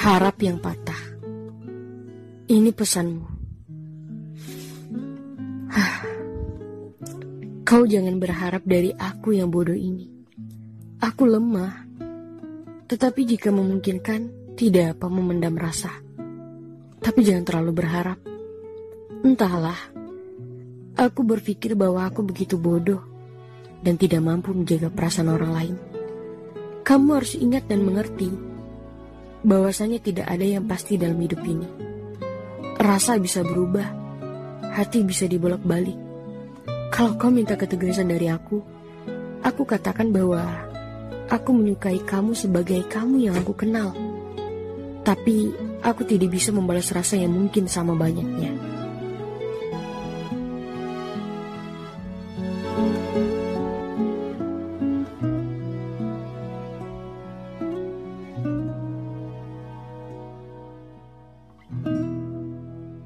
Harap yang patah. Ini pesanmu. Kau jangan berharap dari aku yang bodoh ini. Aku lemah. Tetapi jika memungkinkan, tidak apa memendam rasa. Tapi jangan terlalu berharap. Entahlah. Aku berpikir bahwa aku begitu bodoh dan tidak mampu menjaga perasaan orang lain. Kamu harus ingat dan mengerti bahwasanya tidak ada yang pasti dalam hidup ini. Rasa bisa berubah, hati bisa dibolak-balik. Kalau kau minta ketegasan dari aku, aku katakan bahwa aku menyukai kamu sebagai kamu yang aku kenal. Tapi aku tidak bisa membalas rasa yang mungkin sama banyaknya.